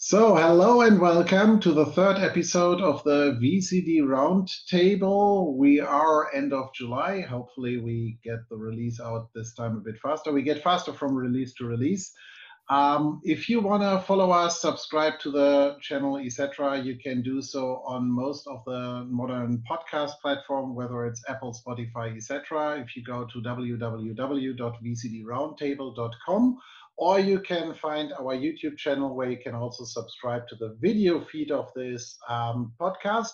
So, hello and welcome to the third episode of the VCD Roundtable. We are end of July. Hopefully, we get the release out this time a bit faster. We get faster from release to release. Um, if you want to follow us, subscribe to the channel, etc., you can do so on most of the modern podcast platform, whether it's Apple, Spotify, etc. If you go to www.vcdroundtable.com or you can find our YouTube channel where you can also subscribe to the video feed of this um, podcast.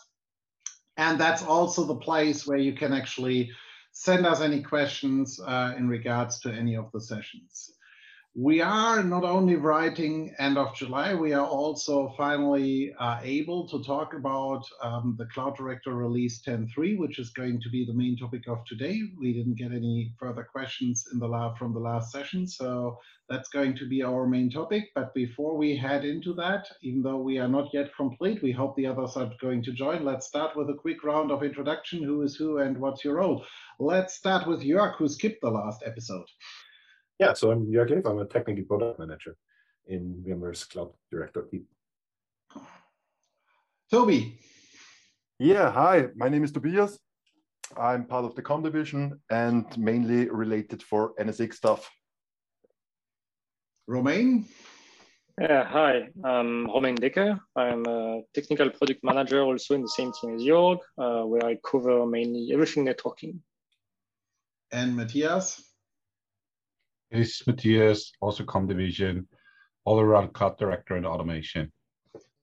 And that's also the place where you can actually send us any questions uh, in regards to any of the sessions we are not only writing end of July, we are also finally uh, able to talk about um, the Cloud Director release 10.3, which is going to be the main topic of today. We didn't get any further questions in the lab from the last session, so that's going to be our main topic. But before we head into that, even though we are not yet complete, we hope the others are going to join. Let's start with a quick round of introduction, who is who and what's your role. Let's start with Jörg, who skipped the last episode. Yeah, so I'm Jörg Lew. I'm a technical product manager in VMware's Cloud Director team. Toby. Yeah, hi. My name is Tobias. I'm part of the comdivision and mainly related for NSX stuff. Romain. Yeah, hi. I'm Romain Decker. I'm a technical product manager also in the same team as Jörg, uh, where I cover mainly everything networking. And Matthias. This is Matthias, also comdivision, all around cloud director and automation.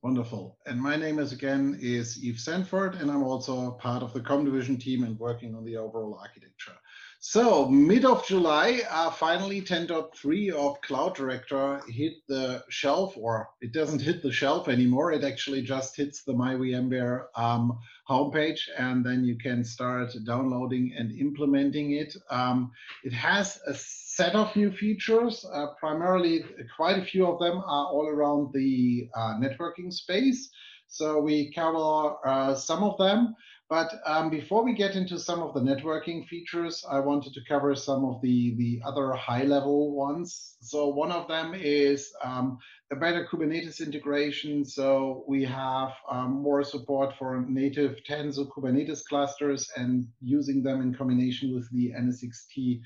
Wonderful. And my name is again is Yves Sandfort, and I'm also part of the comdivision team and working on the overall architecture. So mid of July, uh, finally 10.3 of Cloud Director hit the shelf, or it doesn't hit the shelf anymore. It actually just hits the MyVMware um, homepage, and then you can start downloading and implementing it. Um, it has a set of new features. Uh, primarily, quite a few of them are all around the uh, networking space. So we cover uh, some of them. But um, before we get into some of the networking features, I wanted to cover some of the, the other high level ones. So one of them is um, a better Kubernetes integration. So we have um, more support for native Tanzu Kubernetes clusters and using them in combination with the NSXT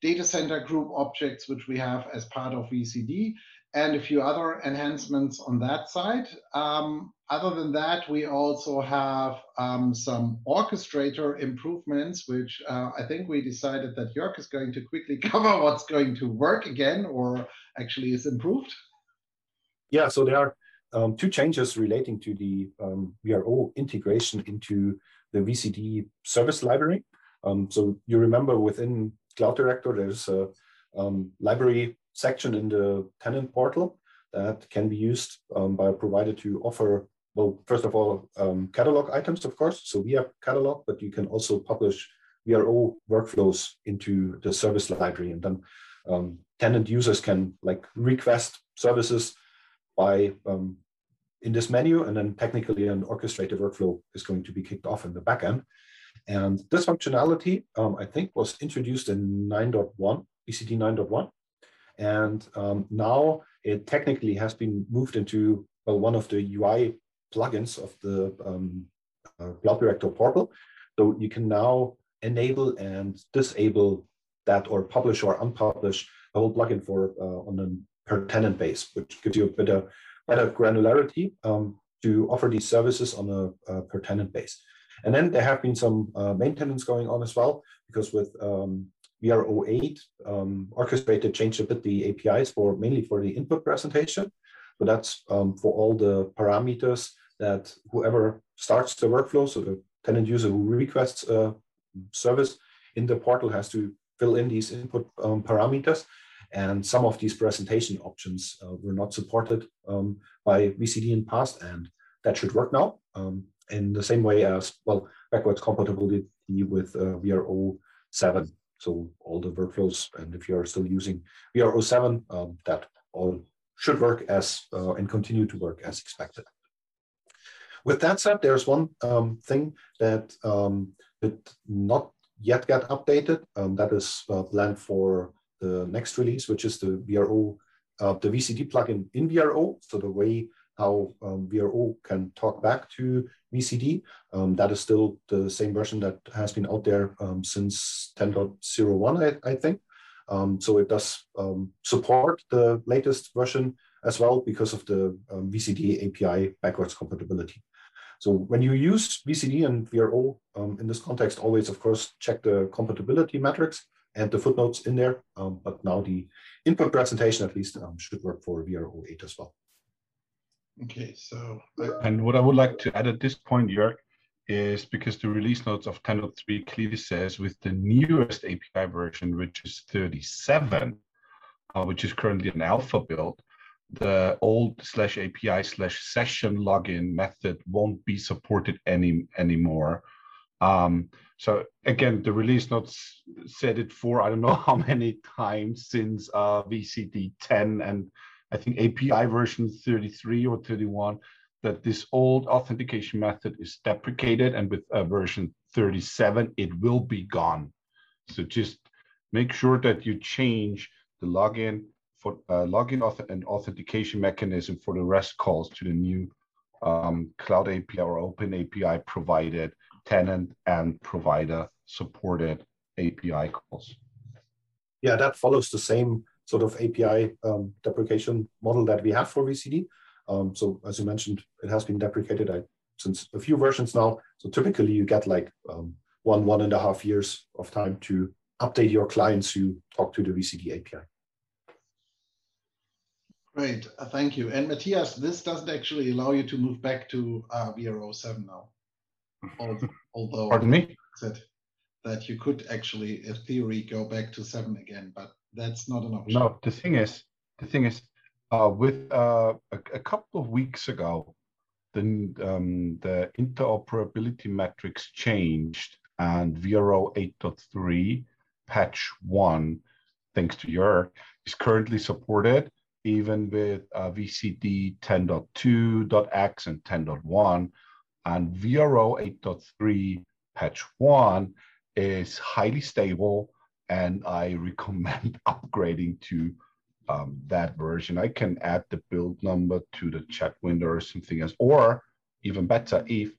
data center group objects, which we have as part of VCD and a few other enhancements on that side. Um, other than that, we also have um, some orchestrator improvements, which uh, I think we decided that Jörg is going to quickly cover what's going to work again or actually is improved. Yeah, so there are um, two changes relating to the um, VRO integration into the VCD service library. Um, so you remember within Cloud Director, there's a um, library section in the tenant portal that can be used um, by a provider to offer, well, first of all, um, catalog items, of course. So we have catalog, but you can also publish VRO workflows into the service library. And then um, tenant users can like request services by um, in this menu, and then technically an orchestrated workflow is going to be kicked off in the backend. And this functionality, um, I think, was introduced in 9.1, VCD 9.1. And um, now it technically has been moved into well, one of the UI plugins of the um, uh, Cloud Director portal. So you can now enable and disable that or publish or unpublish a whole plugin for uh, on a per tenant base, which gives you a better, better granularity um, to offer these services on a, a, per tenant base. And then there have been some uh, maintenance going on as well, because with um, VRO8 um, orchestrated changed a bit the APIs for mainly for the input presentation. So that's um, for all the parameters that whoever starts the workflow, so the tenant user who requests a service in the portal has to fill in these input um, parameters. And some of these presentation options uh, were not supported um, by VCD in past, and that should work now um, in the same way as, well, backwards compatibility with uh, VRO 7 so all the workflows, and if you are still using VRO7, um, that all should work as uh, and continue to work as expected. With that said, there's one um, thing that um, did not yet get updated. Um, that is uh, planned for the next release, which is the VRO, uh, the VCD plugin in VRO. So the way how um, VRO can talk back to VCD. Um, that is still the same version that has been out there um, since 10.01, I, I think. Um, so it does um, support the latest version as well because of the um, VCD API backwards compatibility. So when you use VCD and VRO um, in this context, always, of course, check the compatibility metrics and the footnotes in there. Um, but now the input presentation at least um, should work for VRO 8 as well. Okay, so. Uh, and what I would like to add at this point, Jörg, is because the release notes of 10.3 clearly says with the newest API version, which is 37, uh, which is currently an alpha build, the old slash API slash session login method won't be supported any anymore. Um, so again, the release notes said it for I don't know how many times since uh, VCD 10 and I think API version 33 or 31, that this old authentication method is deprecated and with uh, version 37, it will be gone. So just make sure that you change the login for uh, login auth and authentication mechanism for the REST calls to the new um, Cloud API or Open API provided tenant and provider supported API calls. Yeah, that follows the same sort of API um, deprecation model that we have for VCD. Um, so as you mentioned, it has been deprecated I, since a few versions now. So typically you get like um, one, one and a half years of time to update your clients who talk to the VCD API. Great, uh, thank you. And Matthias, this doesn't actually allow you to move back to uh, VRO7 now. Although, pardon me, that that you could actually, in theory, go back to seven again, but that's not an option. No, the thing is, the thing is, uh, with uh, a, a, couple of weeks ago, the um, the interoperability metrics changed, and VRO 8.3 patch one, thanks to Jörg, is currently supported even with uh, VCD 10.2.x and 10.1, and VRO 8.3 patch one is highly stable and I recommend upgrading to um, that version. I can add the build number to the chat window or something else, or even better, if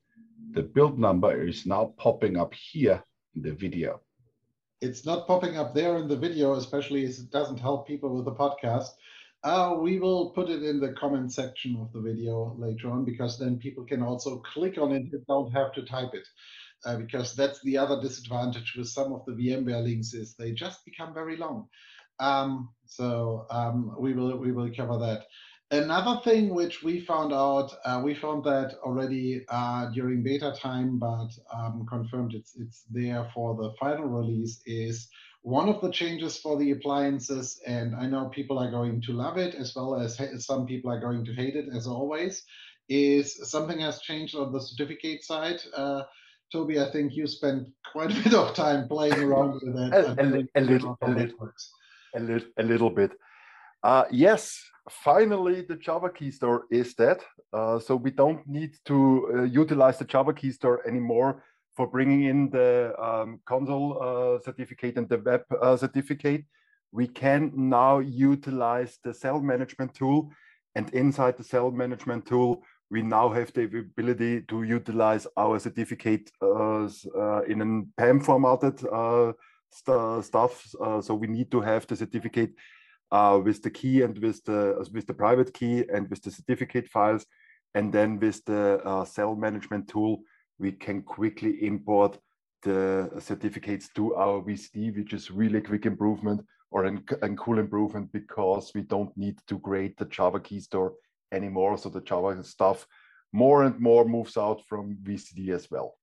the build number is now popping up here in the video. It's not popping up there in the video, especially as it doesn't help people with the podcast. Uh, we will put it in the comment section of the video later on because then people can also click on it and don't have to type it uh, because that's the other disadvantage with some of the VMware links is they just become very long. Um, so um, we will we will cover that. Another thing which we found out, uh, we found that already uh, during beta time, but um, confirmed it's it's there for the final release. Is one of the changes for the appliances, and I know people are going to love it as well as some people are going to hate it, as always. Is something has changed on the certificate side? Uh, Toby, I think you spent quite a bit of time playing around with that. a, a, a, little, a, little, a, little, a little bit. Uh, yes, finally the Java key store is dead. Uh, so we don't need to uh, utilize the Java key store anymore for bringing in the um, console uh, certificate and the web uh, certificate. We can now utilize the cell management tool and inside the cell management tool, we now have the ability to utilize our certificate uh, uh, in a PEM formatted uh, st stuff. Uh, so we need to have the certificate with the key and with the with the private key and with the certificate files, and then with the cell management tool, we can quickly import the certificates to our VCD, which is really quick improvement or a cool improvement because we don't need to create the Java key store anymore. So the Java stuff more and more moves out from VCD as well.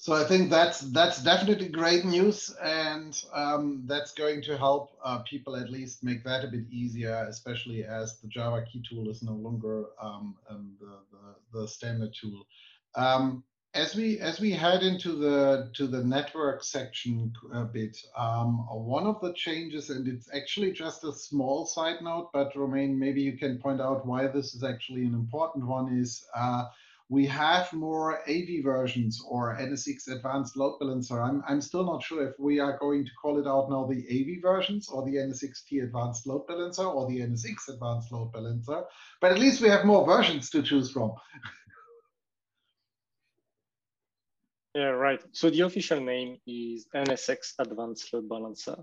So I think that's that's definitely great news, and um, that's going to help uh, people at least make that a bit easier, especially as the Java key tool is no longer um, um, the, the, the standard tool. Um, as we as we head into the to the network section a bit, um, one of the changes, and it's actually just a small side note, but Romain, maybe you can point out why this is actually an important one, is uh, we have more AVI versions or NSX Advanced Load Balancer. I'm, I'm still not sure if we are going to call it out now the AVI versions or the NSXT Advanced Load Balancer or the NSX Advanced Load Balancer, but at least we have more versions to choose from. yeah, right. So the official name is NSX Advanced Load Balancer,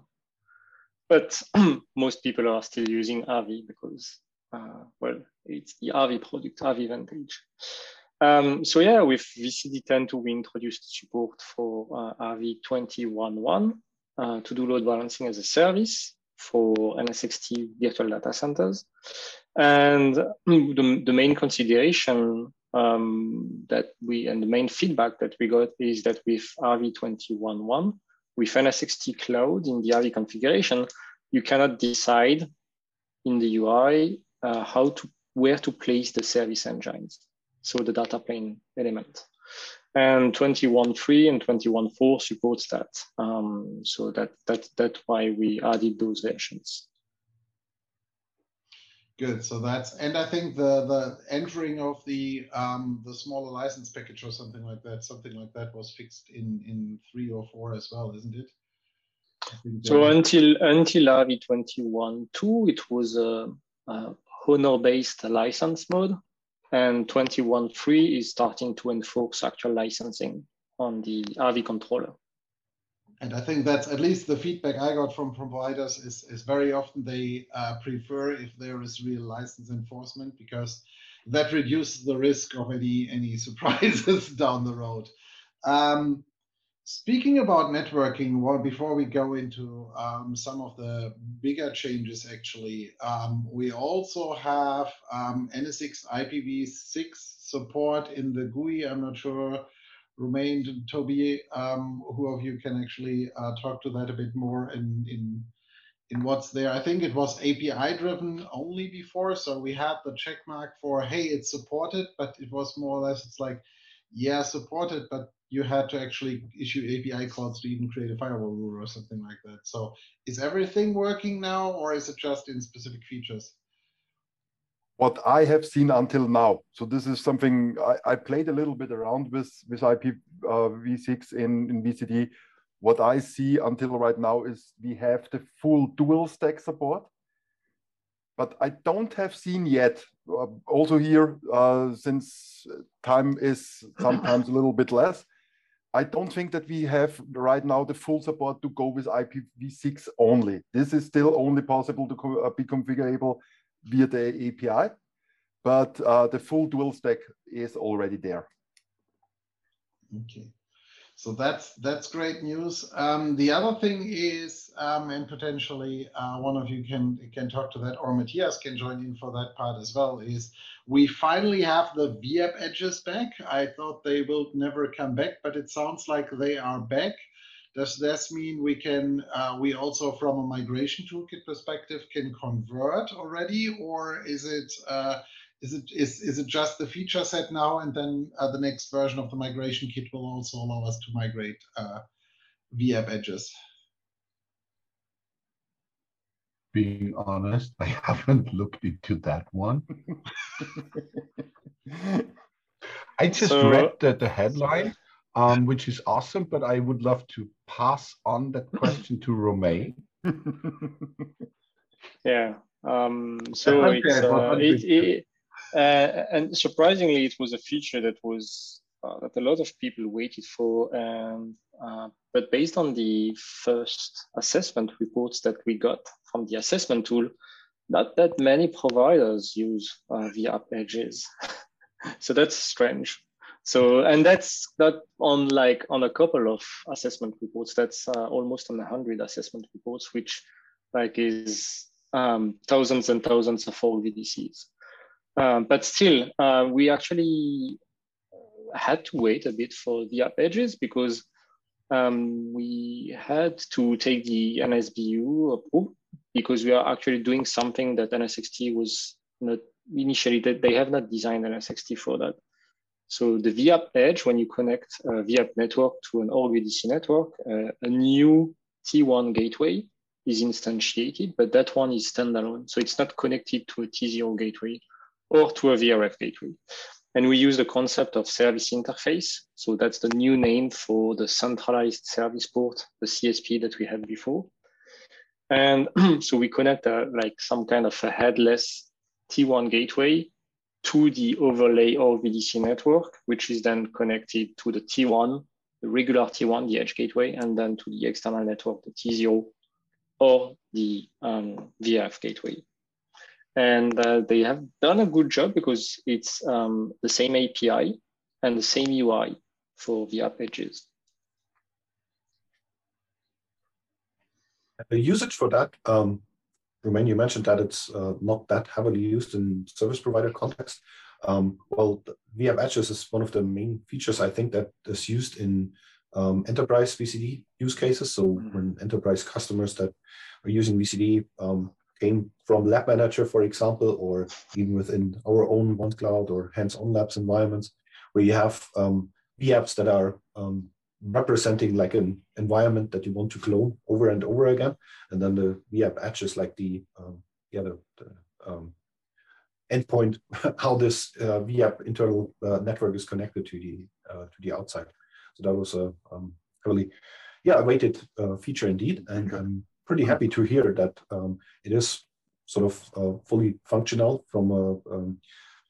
but most people are still using AVI because, uh, well, it's the AVI product, AVI Vantage. Um, so yeah, with VCD10.2, we introduced support for uh, RV2011 uh, to do load balancing as a service for NSXT virtual data centers. And the, the main consideration um, that we, and the main feedback that we got is that with RV2011, with NSXT cloud in the AVI configuration, you cannot decide in the UI uh, how to, where to place the service engines so the data plane element. And 21.3 and 21.4 supports that. Um, so that, that, that's why we added those versions. Good. So that's and I think the the entering of the um, the smaller license package or something like that, something like that was fixed in in three or four as well, isn't it? So until until AVI 21.2, it was a, a honor based license mode and 21.3 is starting to enforce actual licensing on the AVI controller. And I think that's at least the feedback I got from providers is, is very often they uh, prefer if there is real license enforcement because that reduces the risk of any any surprises down the road. Um, Speaking about networking, well, before we go into um, some of the bigger changes, actually, um, we also have um, NSX IPv6 support in the GUI. I'm not sure, Romain, Toby, um, who of you can actually uh, talk to that a bit more in, in, in what's there. I think it was API driven only before. So we had the check mark for, hey, it's supported, but it was more or less, it's like, yeah, supported, but you had to actually issue API calls to even create a firewall rule or something like that. So is everything working now or is it just in specific features? What I have seen until now, so this is something I, I played a little bit around with, with IPv6 uh, in, in VCD. What I see until right now is we have the full dual stack support but I don't have seen yet. Uh, also here, uh, since time is sometimes a little bit less, I don't think that we have right now the full support to go with IPv6 only. This is still only possible to co uh, be configurable via the API, but uh, the full dual stack is already there. Okay. So that's that's great news. Um, the other thing is, um, and potentially uh, one of you can can talk to that, or Matthias can join in for that part as well. Is we finally have the VApp edges back. I thought they will never come back, but it sounds like they are back. Does this mean we can uh, we also from a migration toolkit perspective can convert already, or is it? Uh, is it is is it just the feature set now, and then uh, the next version of the migration kit will also allow us to migrate uh, VApp edges? Being honest, I haven't looked into that one. I just so, read the, the headline, um, which is awesome, but I would love to pass on that question to Romain. yeah. Um, so it's, uh, it, it, uh, and surprisingly, it was a feature that was uh, that a lot of people waited for. And uh, but based on the first assessment reports that we got from the assessment tool, not that many providers use uh, VApp edges. so that's strange. So and that's not on like on a couple of assessment reports. That's uh, almost on hundred assessment reports, which like is um, thousands and thousands of org VDCs. Um, but still, uh, we actually had to wait a bit for the app edges because um, we had to take the NSBU approval because we are actually doing something that NSXT was not initially that they have not designed NSXT for that. So the VApp edge, when you connect a VApp network to an org VDC network, uh, a new T1 gateway is instantiated, but that one is standalone. So it's not connected to a T0 gateway or to a VRF gateway. And we use the concept of service interface. So that's the new name for the centralized service port, the CSP that we had before. And so we connect a, like some kind of a headless T1 gateway to the overlay of VDC network, which is then connected to the T1, the regular T1, the edge gateway, and then to the external network, the T0, or the um, gateway. And uh, they have done a good job because it's um, the same API and the same UI for the app edges. The usage for that, um, Romain, you mentioned that it's uh, not that heavily used in service provider context. Um, well, VApp Edges is one of the main features I think that is used in um, enterprise VCD use cases. So mm-hmm. when enterprise customers that are using VCD um, came from Lab Manager, for example, or even within our own OneCloud or hands-on labs environments, where you have um, VApps that are um, representing like an environment that you want to clone over and over again. And then the VApp edges like the, um, yeah, the, the um, endpoint, how this uh, VApp internal uh, network is connected to the, uh, to the outside. So that was a um, really, yeah, awaited uh, feature indeed. And I'm pretty happy to hear that um, it is sort of uh, fully functional from a, um,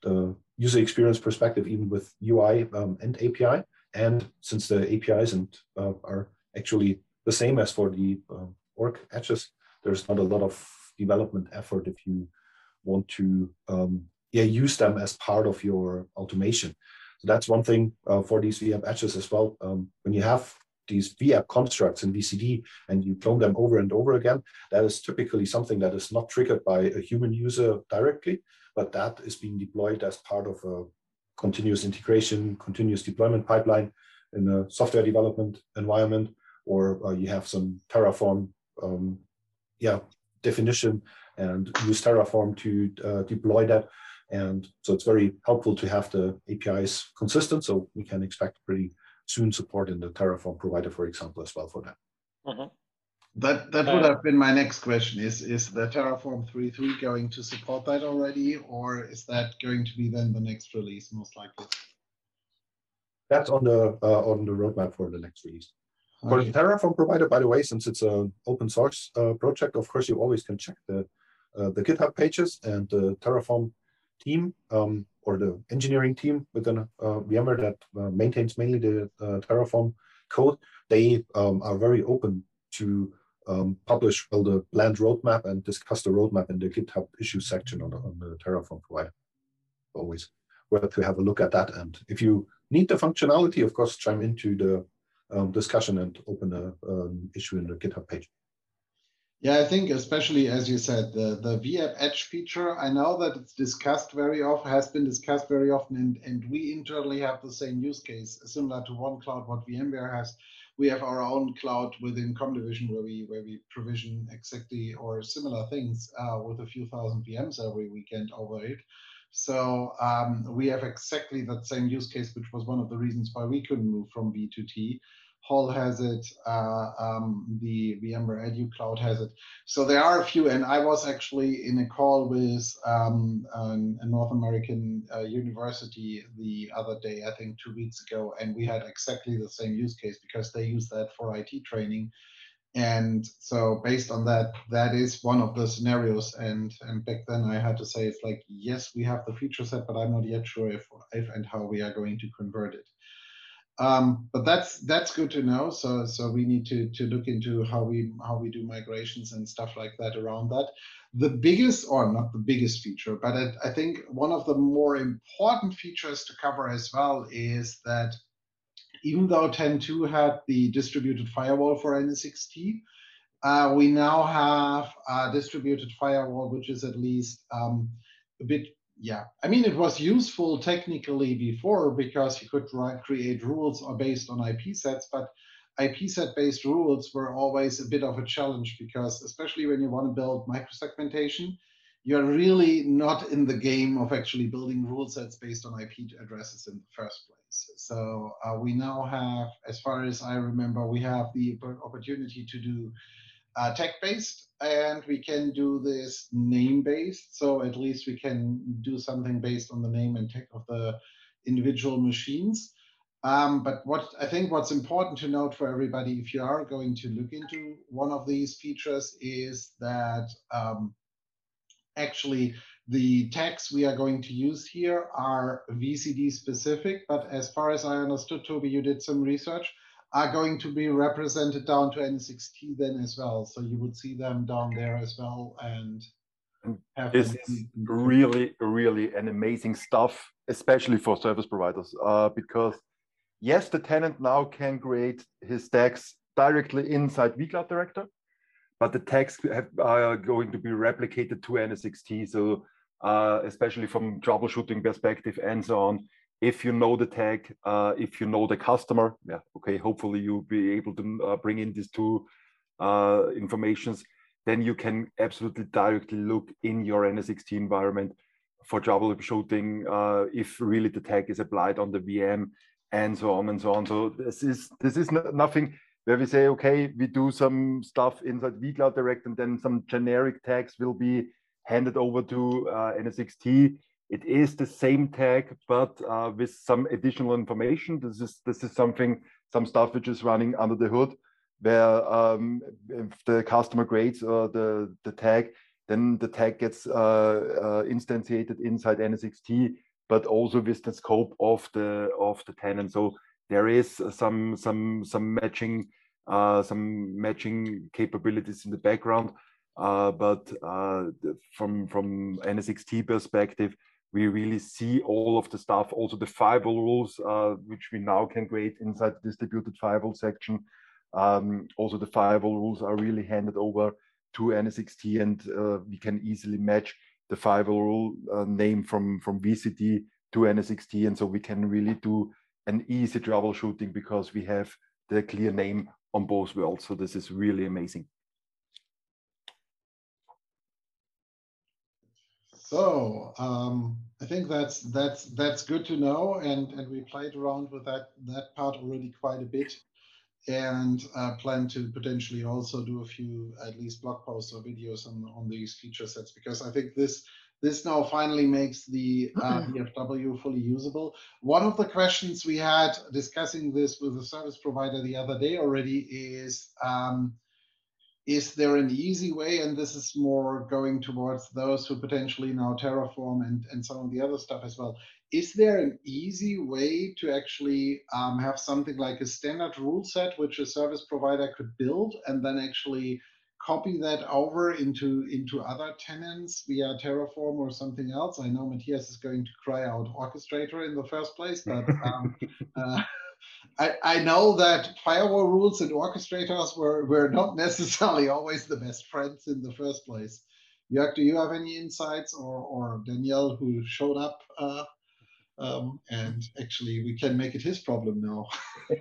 the user experience perspective, even with UI um, and API. And since the APIs and uh, are actually the same as for the uh, org edges, there's not a lot of development effort if you want to um, yeah, use them as part of your automation. So that's one thing uh, for these VM edges as well. Um, when you have these VApp constructs in VCD and you clone them over and over again, that is typically something that is not triggered by a human user directly, but that is being deployed as part of a continuous integration, continuous deployment pipeline in a software development environment, or uh, you have some Terraform, um, yeah, definition and use Terraform to uh, deploy that. And so it's very helpful to have the APIs consistent, so we can expect pretty soon support in the Terraform provider, for example, as well for that. Mm -hmm. That that would uh, have been my next question. Is is the Terraform 3.3 going to support that already, or is that going to be then the next release, most likely? That's on the uh, on the roadmap for the next release. Okay. For the Terraform provider, by the way, since it's an open source uh, project, of course you always can check the uh, the GitHub pages and the Terraform team um, or the engineering team within uh, VMware that uh, maintains mainly the Terraform code. They um, are very open to um, publish well the planned roadmap and discuss the roadmap in the GitHub issue section on the, on the Terraform provider. Always worth to have a look at that. And if you need the functionality, of course, chime into the um, discussion and open an um, issue in the GitHub page. Yeah, I think especially as you said, the, the VApp Edge feature, I know that it's discussed very often, has been discussed very often, and, and we internally have the same use case, similar to OneCloud, what VMware has we have our own cloud within ComDivision where we where we provision exactly or similar things uh, with a few thousand VMs every weekend over it. So um, we have exactly that same use case, which was one of the reasons why we couldn't move from V to T. HOL has it, uh, um, the VMware Edu Cloud has it. So there are a few, and I was actually in a call with um, a North American uh, university the other day, I think two weeks ago, and we had exactly the same use case because they use that for IT training. And so based on that, that is one of the scenarios. And and back then I had to say it's like, yes, we have the feature set, but I'm not yet sure if, if and how we are going to convert it. Um, but that's that's good to know. So so we need to to look into how we how we do migrations and stuff like that around that. The biggest, or not the biggest feature, but I, I think one of the more important features to cover as well is that even though 10.2 had the distributed firewall for NSXT, uh, we now have a distributed firewall, which is at least um, a bit yeah, I mean, it was useful technically before because you could write, create rules based on IP sets, but IP set based rules were always a bit of a challenge because, especially when you want to build microsegmentation, you're really not in the game of actually building rule sets based on IP addresses in the first place. So uh, we now have, as far as I remember, we have the opportunity to do uh, tag-based, and we can do this name-based. So at least we can do something based on the name and tag of the individual machines. Um, but what I think what's important to note for everybody, if you are going to look into one of these features, is that um, actually the tags we are going to use here are VCD specific, but as far as I understood, Toby, you did some research, are going to be represented down to NSXT then as well. So you would see them down there as well and this is really, really an amazing stuff, especially for service providers, uh, because yes, the tenant now can create his tags directly inside vCloud Director, but the tags have, are going to be replicated to NSXT. So uh, especially from troubleshooting perspective and so on. If you know the tag, uh, if you know the customer, yeah, okay, hopefully you'll be able to uh, bring in these two uh, informations. Then you can absolutely directly look in your NSXT environment for troubleshooting uh, if really the tag is applied on the VM and so on and so on. So this is this is nothing where we say, okay, we do some stuff inside vCloud Direct and then some generic tags will be handed over to uh, NSXT. It is the same tag, but uh, with some additional information. This is this is something, some stuff which is running under the hood, where um, if the customer creates or the the tag, then the tag gets uh, uh, instantiated inside NSXT, but also with the scope of the of the tenant. So there is some some some matching uh, some matching capabilities in the background. Uh, but uh, from from NSXT perspective, we really see all of the stuff, also the firewall rules, uh, which we now can create inside the distributed firewall section. Um, also, the firewall rules are really handed over to NSXT, and uh, we can easily match the firewall rule uh, name from from VCD to NSXT, and so we can really do an easy troubleshooting because we have the clear name on both worlds. So this is really amazing. So um, I think that's that's that's good to know, and and we played around with that that part already quite a bit, and uh, plan to potentially also do a few at least blog posts or videos on on these feature sets because I think this this now finally makes the uh, VFW fully usable. One of the questions we had discussing this with the service provider the other day already is. Um, is there an easy way and this is more going towards those who potentially know terraform and, and some of the other stuff as well is there an easy way to actually um, have something like a standard rule set which a service provider could build and then actually copy that over into into other tenants via terraform or something else? I know matthias is going to cry out orchestrator in the first place but um, uh, I, I know that firewall rules and orchestrators were, were not necessarily always the best friends in the first place. Jörg, do you have any insights or, or Daniel who showed up uh, um, and actually we can make it his problem now.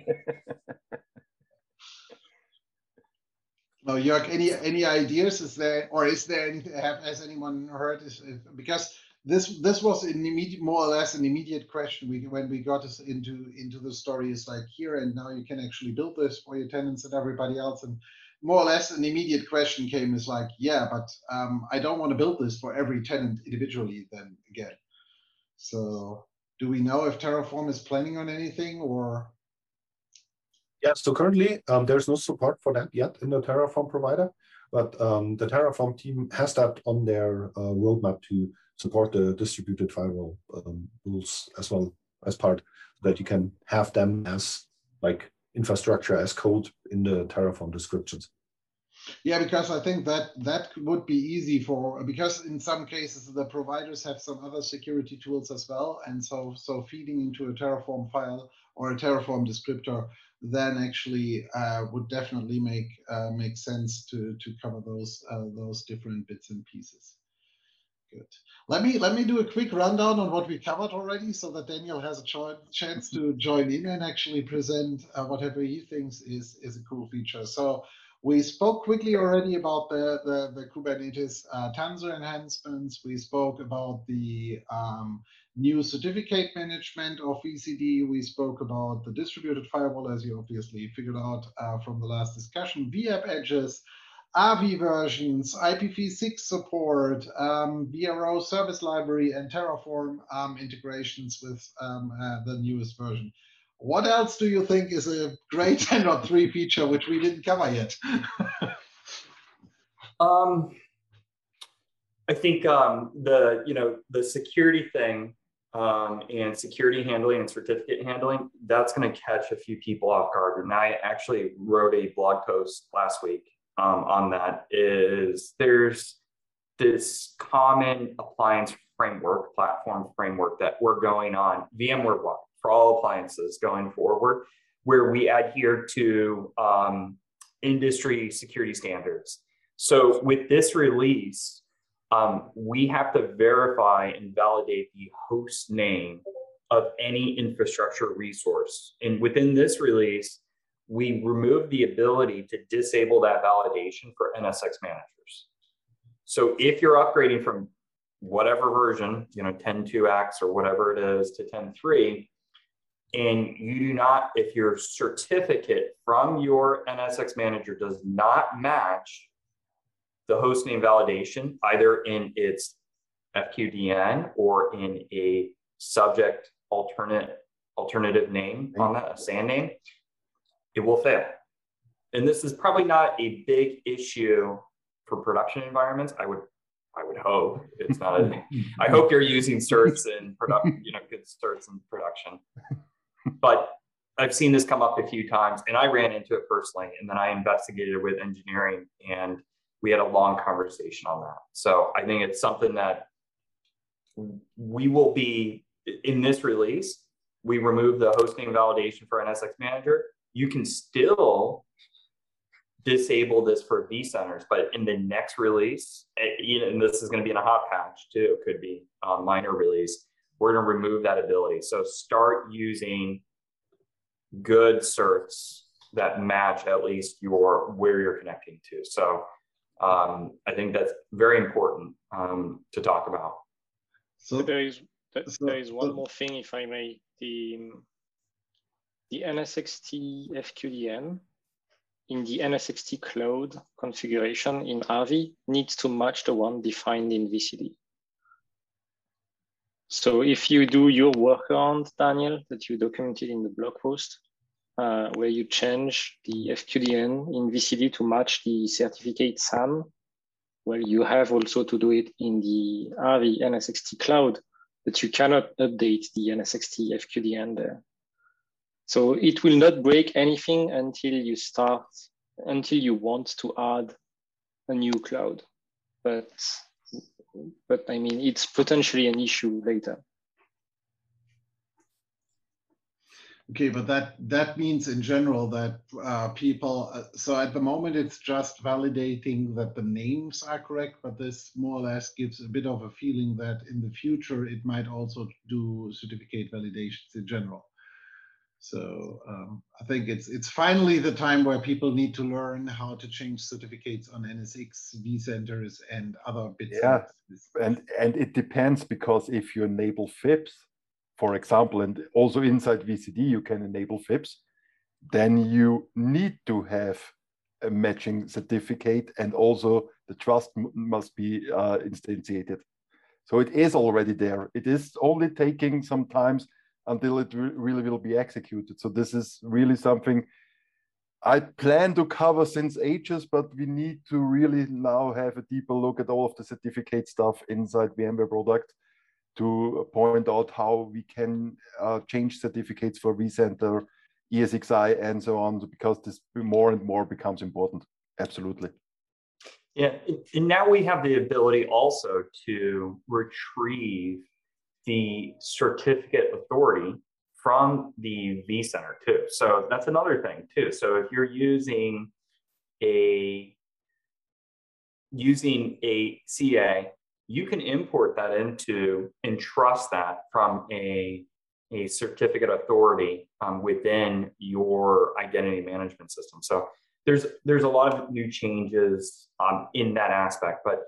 no, Jörg, any any ideas? Is there or is there any, have, has anyone heard? Is, because this this was an immediate, more or less an immediate question. We when we got us into into the story is like here and now you can actually build this for your tenants and everybody else. And more or less an immediate question came is like, yeah, but um, I don't want to build this for every tenant individually. Then again, so do we know if Terraform is planning on anything or? Yeah, so currently um, there's no support for that yet in the Terraform provider, but um, the Terraform team has that on their uh, roadmap to support the distributed firewall um, rules as well as part that you can have them as like infrastructure as code in the Terraform descriptions. Yeah, because I think that that would be easy for because in some cases the providers have some other security tools as well, and so so feeding into a Terraform file or a Terraform descriptor then actually uh, would definitely make uh, make sense to to cover those uh, those different bits and pieces. Good. Let me let me do a quick rundown on what we covered already, so that Daniel has a ch- chance to join in and actually present uh, whatever he thinks is is a cool feature. So we spoke quickly already about the the, the Kubernetes uh, Tanzu enhancements. We spoke about the um, new certificate management of VCD. We spoke about the distributed firewall, as you obviously figured out uh, from the last discussion. VApp edges AVI versions, IPv6 support, um, VRO service library, and Terraform um, integrations with um, uh, the newest version. What else do you think is a great 10.3 feature which we didn't cover yet? um, I think um, the you know the security thing um, and security handling and certificate handling that's going to catch a few people off guard. And I actually wrote a blog post last week um, on that. Is there's this common appliance framework, platform framework that we're going on VMware wide for all appliances going forward, where we adhere to um, industry security standards. So with this release, um, we have to verify and validate the host name of any infrastructure resource. And within this release, we remove the ability to disable that validation for NSX managers. So if you're upgrading from whatever version, you know, 10.2x or whatever it is to 10.3, and you do not, if your certificate from your NSX manager does not match the host name validation, either in its FQDN or in a subject alternate alternative name on that, a SAN name, it will fail. And this is probably not a big issue for production environments. I would I would hope it's not a I hope you're using certs in production, you know, good certs in production. But I've seen this come up a few times and I ran into it personally and then I investigated with engineering and we had a long conversation on that. So I think it's something that we will be in this release. We remove the hosting validation for NSX Manager. You can still disable this for vCenters, but in the next release, eh, and this is going to be in a hot patch too, it could be a minor release, we're going to remove that ability. So start using good certs that match at least your where you're connecting to. So um, I think that's very important um, to talk about. So there is there is one more thing, if I may. The the NSXT FQDN in the NSXT cloud configuration in AVI needs to match the one defined in VCD. So if you do your workaround, Daniel, that you documented in the blog post, uh, where you change the FQDN in VCD to match the certificate SAN. Well, you have also to do it in the AVI NSXT cloud, but you cannot update the NSXT FQDN there. So it will not break anything until you start, until you want to add a new cloud. But, but I mean, it's potentially an issue later. Okay, but that that means in general that uh, people. Uh, so at the moment, it's just validating that the names are correct, but this more or less gives a bit of a feeling that in the future it might also do certificate validations in general. So um, I think it's it's finally the time where people need to learn how to change certificates on NSX, vCenters, and other bits. Yeah, and and it depends because if you enable FIPS, for example, and also inside VCD, you can enable FIPS, then you need to have a matching certificate and also the trust must be uh, instantiated. So it is already there. It is only taking some times until it re really will be executed. So this is really something I plan to cover since ages, but we need to really now have a deeper look at all of the certificate stuff inside VMware product to point out how we can uh, change certificates for vCenter, ESXi, and so on, because this more and more becomes important. Absolutely. Yeah, and now we have the ability also to retrieve the certificate authority from the vCenter too. So that's another thing too. So if you're using a using a CA you can import that into and trust that from a, a certificate authority um, within your identity management system. So there's there's a lot of new changes um, in that aspect, but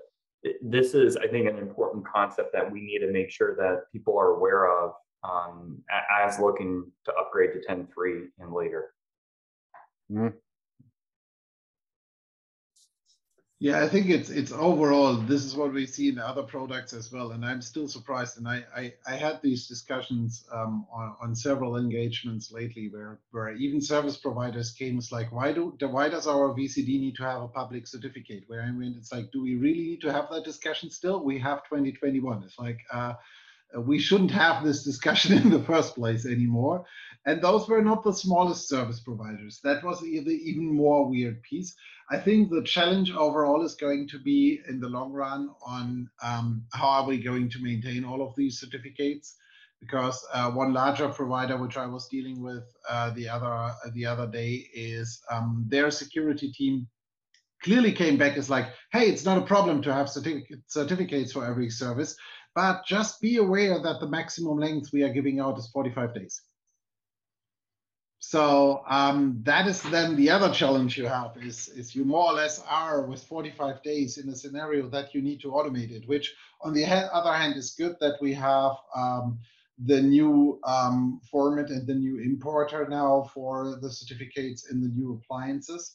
this is I think an important concept that we need to make sure that people are aware of um, as looking to upgrade to 10.3 and later. Mm. Yeah, I think it's it's overall this is what we see in other products as well, and I'm still surprised. And I I, I had these discussions um, on, on several engagements lately where where even service providers came it's like why do why does our VCD need to have a public certificate? Where I mean it's like do we really need to have that discussion still? We have 2021. It's like uh, we shouldn't have this discussion in the first place anymore. And those were not the smallest service providers. That was the even more weird piece. I think the challenge overall is going to be in the long run on um, how are we going to maintain all of these certificates because uh, one larger provider which I was dealing with uh, the other uh, the other day is um, their security team clearly came back as like, hey, it's not a problem to have certific- certificates for every service, but just be aware that the maximum length we are giving out is 45 days. So um, that is then the other challenge you have is, is you more or less are with 45 days in a scenario that you need to automate it, which on the other hand is good that we have um, the new um, format and the new importer now for the certificates in the new appliances.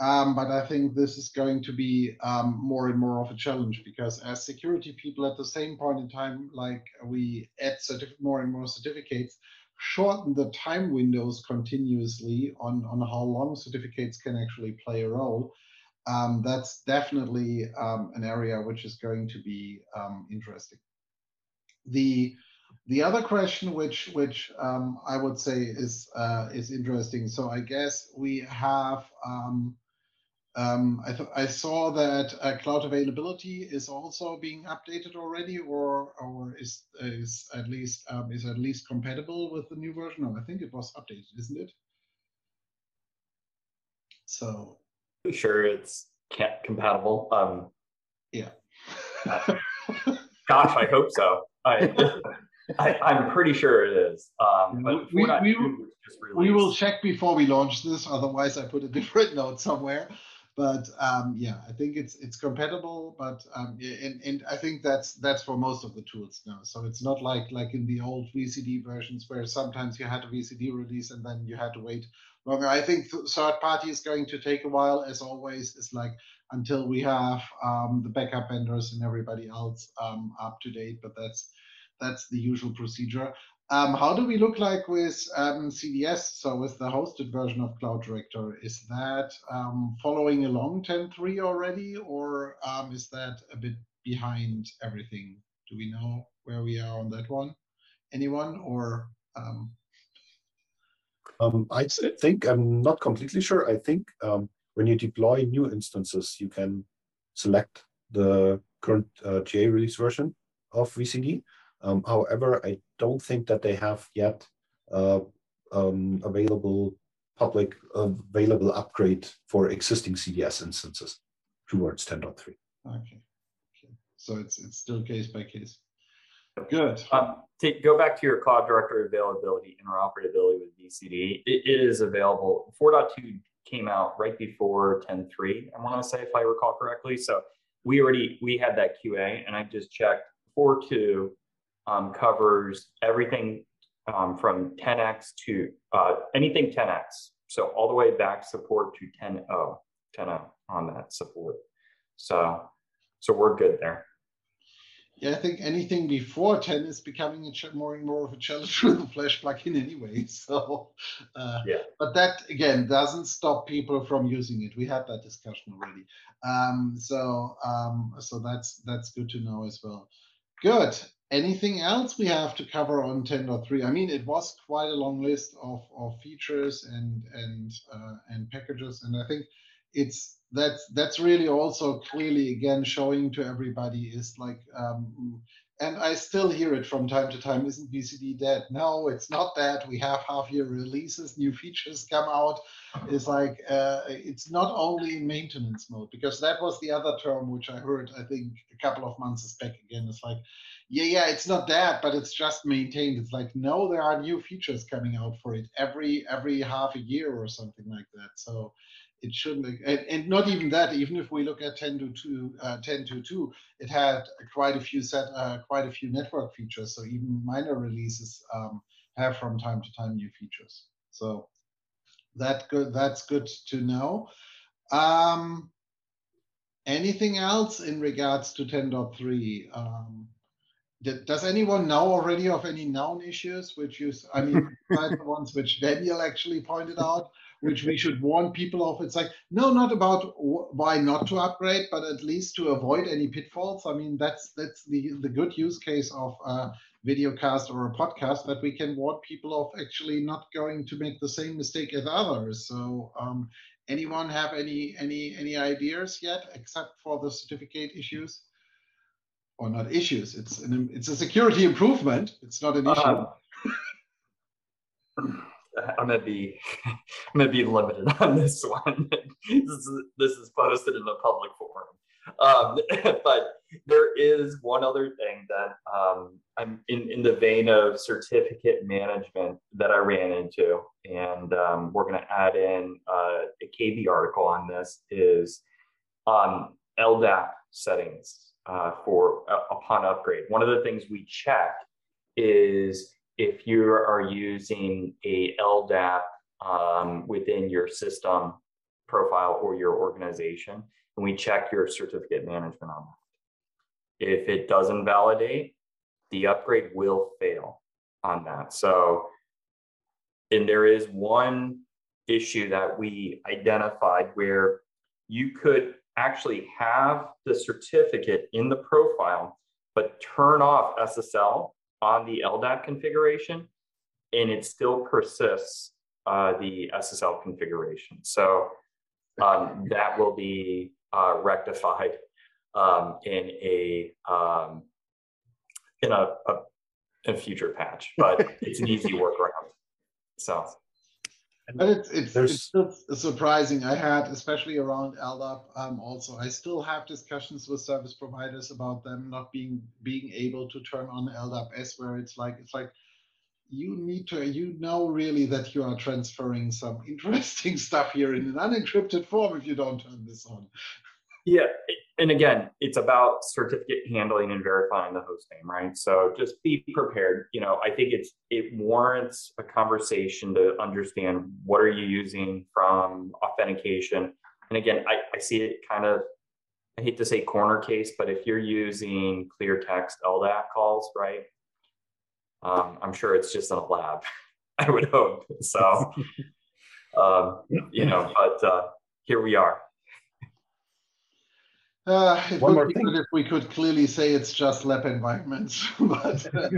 Um, but I think this is going to be um, more and more of a challenge because as security people at the same point in time, like we add more and more certificates, shorten the time windows continuously on, on how long certificates can actually play a role, um, that's definitely um, an area which is going to be um, interesting. The the other question, which which um, I would say is uh, is interesting. So I guess we have um, um, I, I, saw that uh, cloud availability is also being updated already, or or is is at least um, is at least compatible with the new version. No, I think it was updated, isn't it? So. Sure, it's compatible. Um, yeah. gosh, I hope so. I, I am pretty sure it is. Um, but we, we, we will check before we launch this. Otherwise, I put a different note somewhere but um, yeah, I think it's it's compatible. But um, and, and I think that's that's for most of the tools now. So it's not like like in the old VCD versions where sometimes you had a VCD release and then you had to wait longer. I think third party is going to take a while, as always. It's like until we have um, the backup vendors and everybody else um, up to date. But that's that's the usual procedure. Um, how do we look like with um, CDS, so with the hosted version of Cloud Director? Is that um, following along 10.3 already, or um, is that a bit behind everything? Do we know where we are on that one? Anyone, or? Um? Um, I think, I'm not completely sure. I think when you deploy new instances, you can select the current uh, GA release version of VCD. Um, however, I don't think that they have yet uh, um, available public available upgrade for existing CDS instances towards 10.3. Okay. okay. So it's it's still case by case. Good. Um, to go back to your Cloud Director Availability interoperability with VCD, it, it is available. 4.2 came out right before 10.3, I want to say, if I recall correctly. So we already we had that QA, and I just checked 4.2 um, covers everything um, from 10x to uh, anything 10x. So all the way back support to 10.0, 10.0 on that support. So, so we're good there. Yeah, I think anything before 10 is becoming a more and more of a challenge with the Flash plugin anyway. So, uh, yeah. But that again doesn't stop people from using it. We had that discussion already. Um, so, um, so that's that's good to know as well. Good anything else we have to cover on 10.3? I mean, it was quite a long list of, of features and and uh, and packages, and I think it's that's that's really also clearly again showing to everybody is like um, and I still hear it from time to time. Isn't VCD dead? No, it's not that. We have half-year releases, new features come out. It's like uh, it's not only in maintenance mode because that was the other term which I heard. I think a couple of months back again. It's like yeah, yeah, it's not that, but it's just maintained. It's like, no, there are new features coming out for it every every half a year or something like that. So it shouldn't, and, and not even that. Even if we look at 10 to 2, uh, 10 to 2, it had quite a few set, uh, quite a few network features. So even minor releases um, have from time to time new features. So that good, that's good to know. Um, anything else in regards to 10.3? Um, does anyone know already of any known issues which you, I mean, the ones which Daniel actually pointed out, which we should warn people of? It's like, no, not about why not to upgrade, but at least to avoid any pitfalls. I mean, that's that's the, the good use case of a videocast or a podcast that we can warn people of actually not going to make the same mistake as others. So um, anyone have any any any ideas yet except for the certificate issues or not issues it's an it's a security improvement it's not an issue um, i'm gonna be i'm gonna be limited on this one this is, this is posted in a public forum um, but there is one other thing that um, I'm in, in the vein of certificate management that I ran into, and um, we're going to add in uh, a KB article on this is um, LDAP settings uh, for uh, upon upgrade. One of the things we check is if you are using a LDAP um, within your system profile or your organization, and we check your certificate management on that. If it doesn't validate, the upgrade will fail on that. So, and there is one issue that we identified where you could actually have the certificate in the profile, but turn off SSL on the LDAP configuration, and it still persists uh, the SSL configuration. So um, that will be uh, rectified um, in a um, in a, a, a, future patch, but it's an easy workaround. So. But it's it's, it's still surprising. I had, especially around LDAP, um, also I still have discussions with service providers about them not being being able to turn on LDAP S, where it's like it's like you need to you know really that you are transferring some interesting stuff here in an unencrypted form if you don't turn this on yeah and again it's about certificate handling and verifying the host name right so just be prepared you know i think it's it warrants a conversation to understand what are you using from authentication and again i, I see it kind of i hate to say corner case but if you're using clear text ldap calls right um, I'm sure it's just in a lab. I would hope so. um, you know, but uh, here we are. Uh, it One would be thing. good if we could clearly say it's just lab environments, but uh,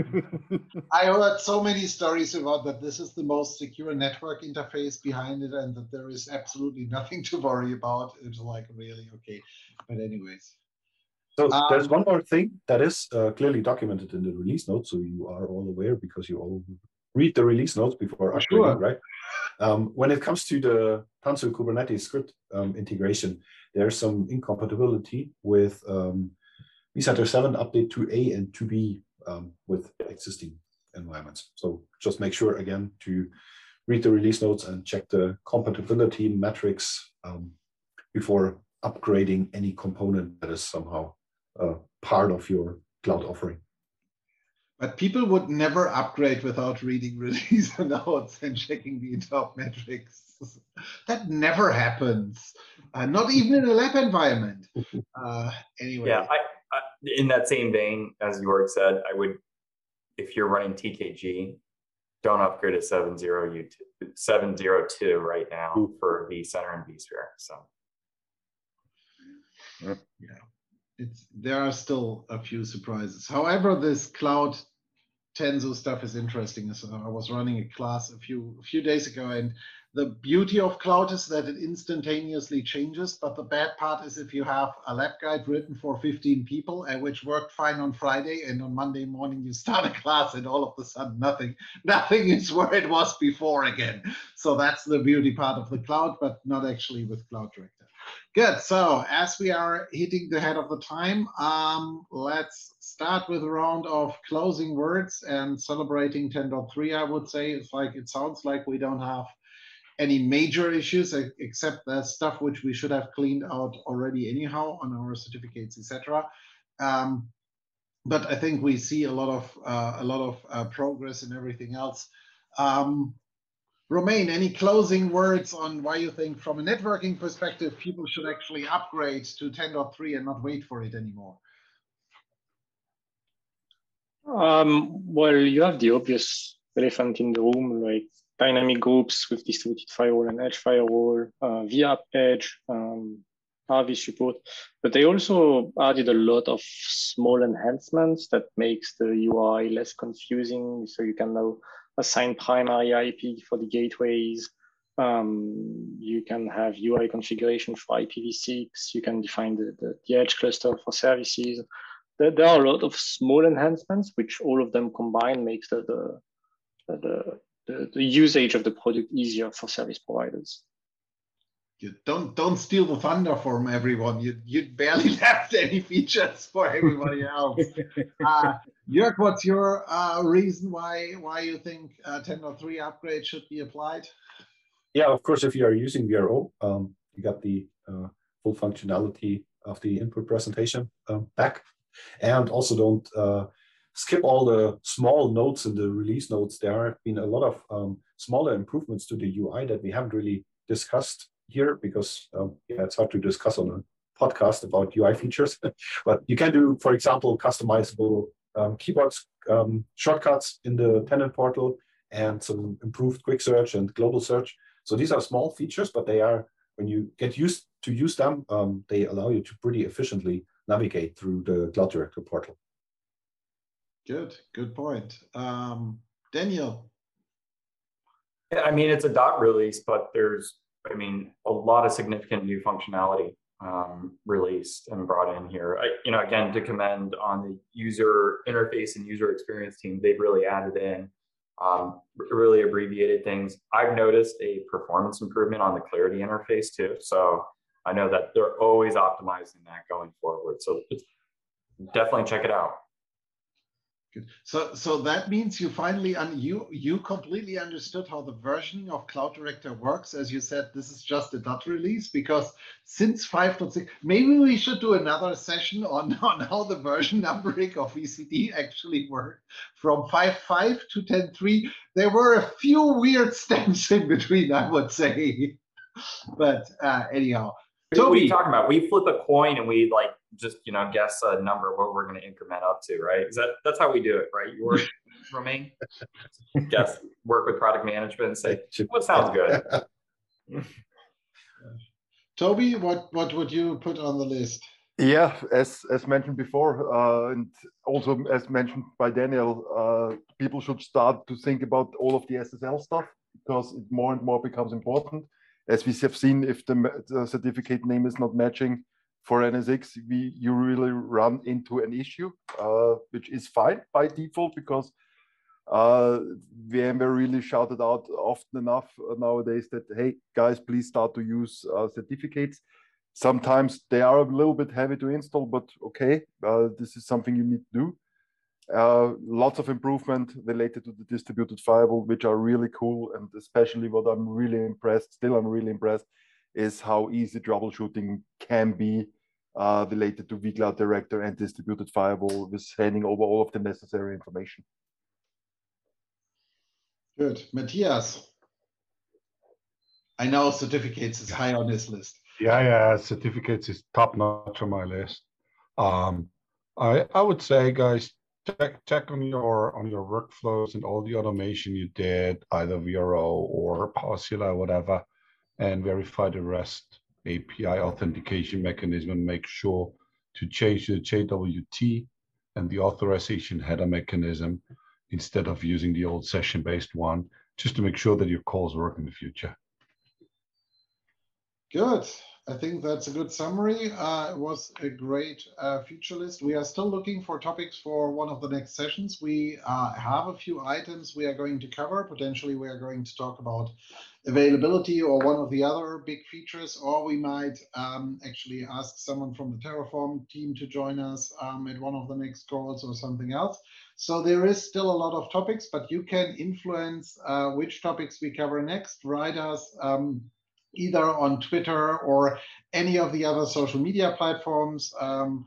I heard so many stories about that this is the most secure network interface behind it, and that there is absolutely nothing to worry about. It's like really okay, but anyways. So um, there's one more thing that is uh, clearly documented in the release notes, so you are all aware because you all read the release notes before upgrading, sure. right? Um, when it comes to the Tanzu Kubernetes Grid um, integration, there's some incompatibility with um, vCenter 7 update 2a and 2b um, with existing environments. So just make sure again to read the release notes and check the compatibility matrix um, before upgrading any component that is somehow uh, part of your cloud offering. But people would never upgrade without reading release notes and checking the interop matrix. that never happens. Uh, not even in a lab environment. Uh, anyway. Yeah, I, I, in that same vein, as Jörg said, I would, if you're running TKG, don't upgrade to 7.0 702 right now for vCenter and vSphere. So. Yeah it's there are still a few surprises. However, this cloud Tanzu stuff is interesting. So I was running a class a few a few days ago, and the beauty of cloud is that it instantaneously changes. But the bad part is if you have a lab guide written for 15 people and which worked fine on Friday, and on Monday morning you start a class, and all of a sudden nothing nothing is where it was before again. So that's the beauty part of the cloud, but not actually with Cloud Director. Good. So as we are hitting the head of the time, um, let's start with a round of closing words and celebrating 10.3. I would say it's like it sounds like we don't have any major issues except the stuff which we should have cleaned out already anyhow on our certificates, etc. Um, but I think we see a lot of uh, a lot of uh, progress and everything else. Um, Romain, any closing words on why you think, from a networking perspective, people should actually upgrade to 10.3 and not wait for it anymore? Um, well, you have the obvious elephant in the room, like dynamic groups with distributed firewall and edge firewall, uh, via edge, um, AVI support. But they also added a lot of small enhancements that makes the UI less confusing. So you can now assign primary IP for the gateways. Um, you can have UI configuration for IPv6. You can define the, the, the edge cluster for services. There, there, are a lot of small enhancements, which all of them combined makes the, the, the, the, the usage of the product easier for service providers you don't don't steal the thunder from everyone. You you barely left any features for everybody else. uh, Jörg, what's your uh, reason why why you think uh, 10.3 upgrade should be applied? Yeah, of course, if you are using VRO, um, you got the uh, full functionality of the input presentation um, back, and also don't uh, skip all the small notes in the release notes. There have been a lot of um, smaller improvements to the UI that we haven't really discussed here because um, yeah, it's hard to discuss on a podcast about UI features. but you can do, for example, customizable um, keyboards um, shortcuts in the tenant portal and some improved quick search and global search. So these are small features, but they are when you get used to use them, um, they allow you to pretty efficiently navigate through the Cloud Director portal. Good, good point. Um, Daniel. Yeah, I mean, it's a dot release, but there's I mean, a lot of significant new functionality um, released and brought in here. I, you know, again, to commend on the user interface and user experience team, they've really added in um, really abbreviated things. I've noticed a performance improvement on the clarity interface too. So I know that they're always optimizing that going forward. So definitely check it out. So, so that means you finally un, you you completely understood how the version of Cloud Director works. As you said, this is just a dot release because since 5.6, maybe we should do another session on on how the version numbering of VCD actually worked. From 5.5 to 10.3, there were a few weird steps in between, I would say. But uh, anyhow, so What are you talking about? We flip a coin and we like just you know guess a number what we're going to increment up to, right? Is that that's how we do it, right? You work, Romain. guess work with product management and say what sounds good. Toby, what what would you put on the list? Yeah, as as mentioned before, uh, and also as mentioned by Daniel, uh, people should start to think about all of the SSL stuff because it more and more becomes important as we have seen, if the, the certificate name is not matching for NSX, we you really run into an issue, uh, which is fine by default because uh, VMware really shouted out often enough nowadays that hey guys, please start to use uh, certificates. Sometimes they are a little bit heavy to install, but okay, uh, this is something you need to do. Uh, lots of improvement related to the distributed firewall, which are really cool. And especially what I'm really impressed, still I'm really impressed, is how easy troubleshooting can be uh, related to vCloud Director and distributed firewall with handing over all of the necessary information. Good. Matthias. I know certificates is high on this list. Yeah, yeah, certificates is top notch on my list. Um, I I would say, guys, check check on your on your workflows and all the automation you did, either VRO or PowerCLI, whatever, and verify the REST API authentication mechanism and make sure to change the JWT and the authorization header mechanism instead of using the old session-based one, just to make sure that your calls work in the future. Good. I think that's a good summary. Uh, it was a great uh, feature list. We are still looking for topics for one of the next sessions. We uh, have a few items we are going to cover. Potentially, we are going to talk about availability or one of the other big features, or we might um, actually ask someone from the Terraform team to join us um, at one of the next calls or something else. So there is still a lot of topics, but you can influence uh, which topics we cover next. Write us. Um, either on Twitter or any of the other social media platforms. Um,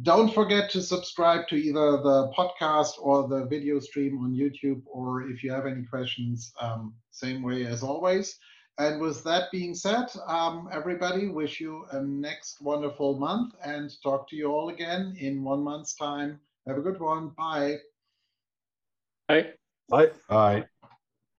don't forget to subscribe to either the podcast or the video stream on YouTube, or if you have any questions, um, same way as always. And with that being said, um, everybody, wish you a next wonderful month and talk to you all again in one month's time. Have a good one. Bye. Bye. Bye. Bye.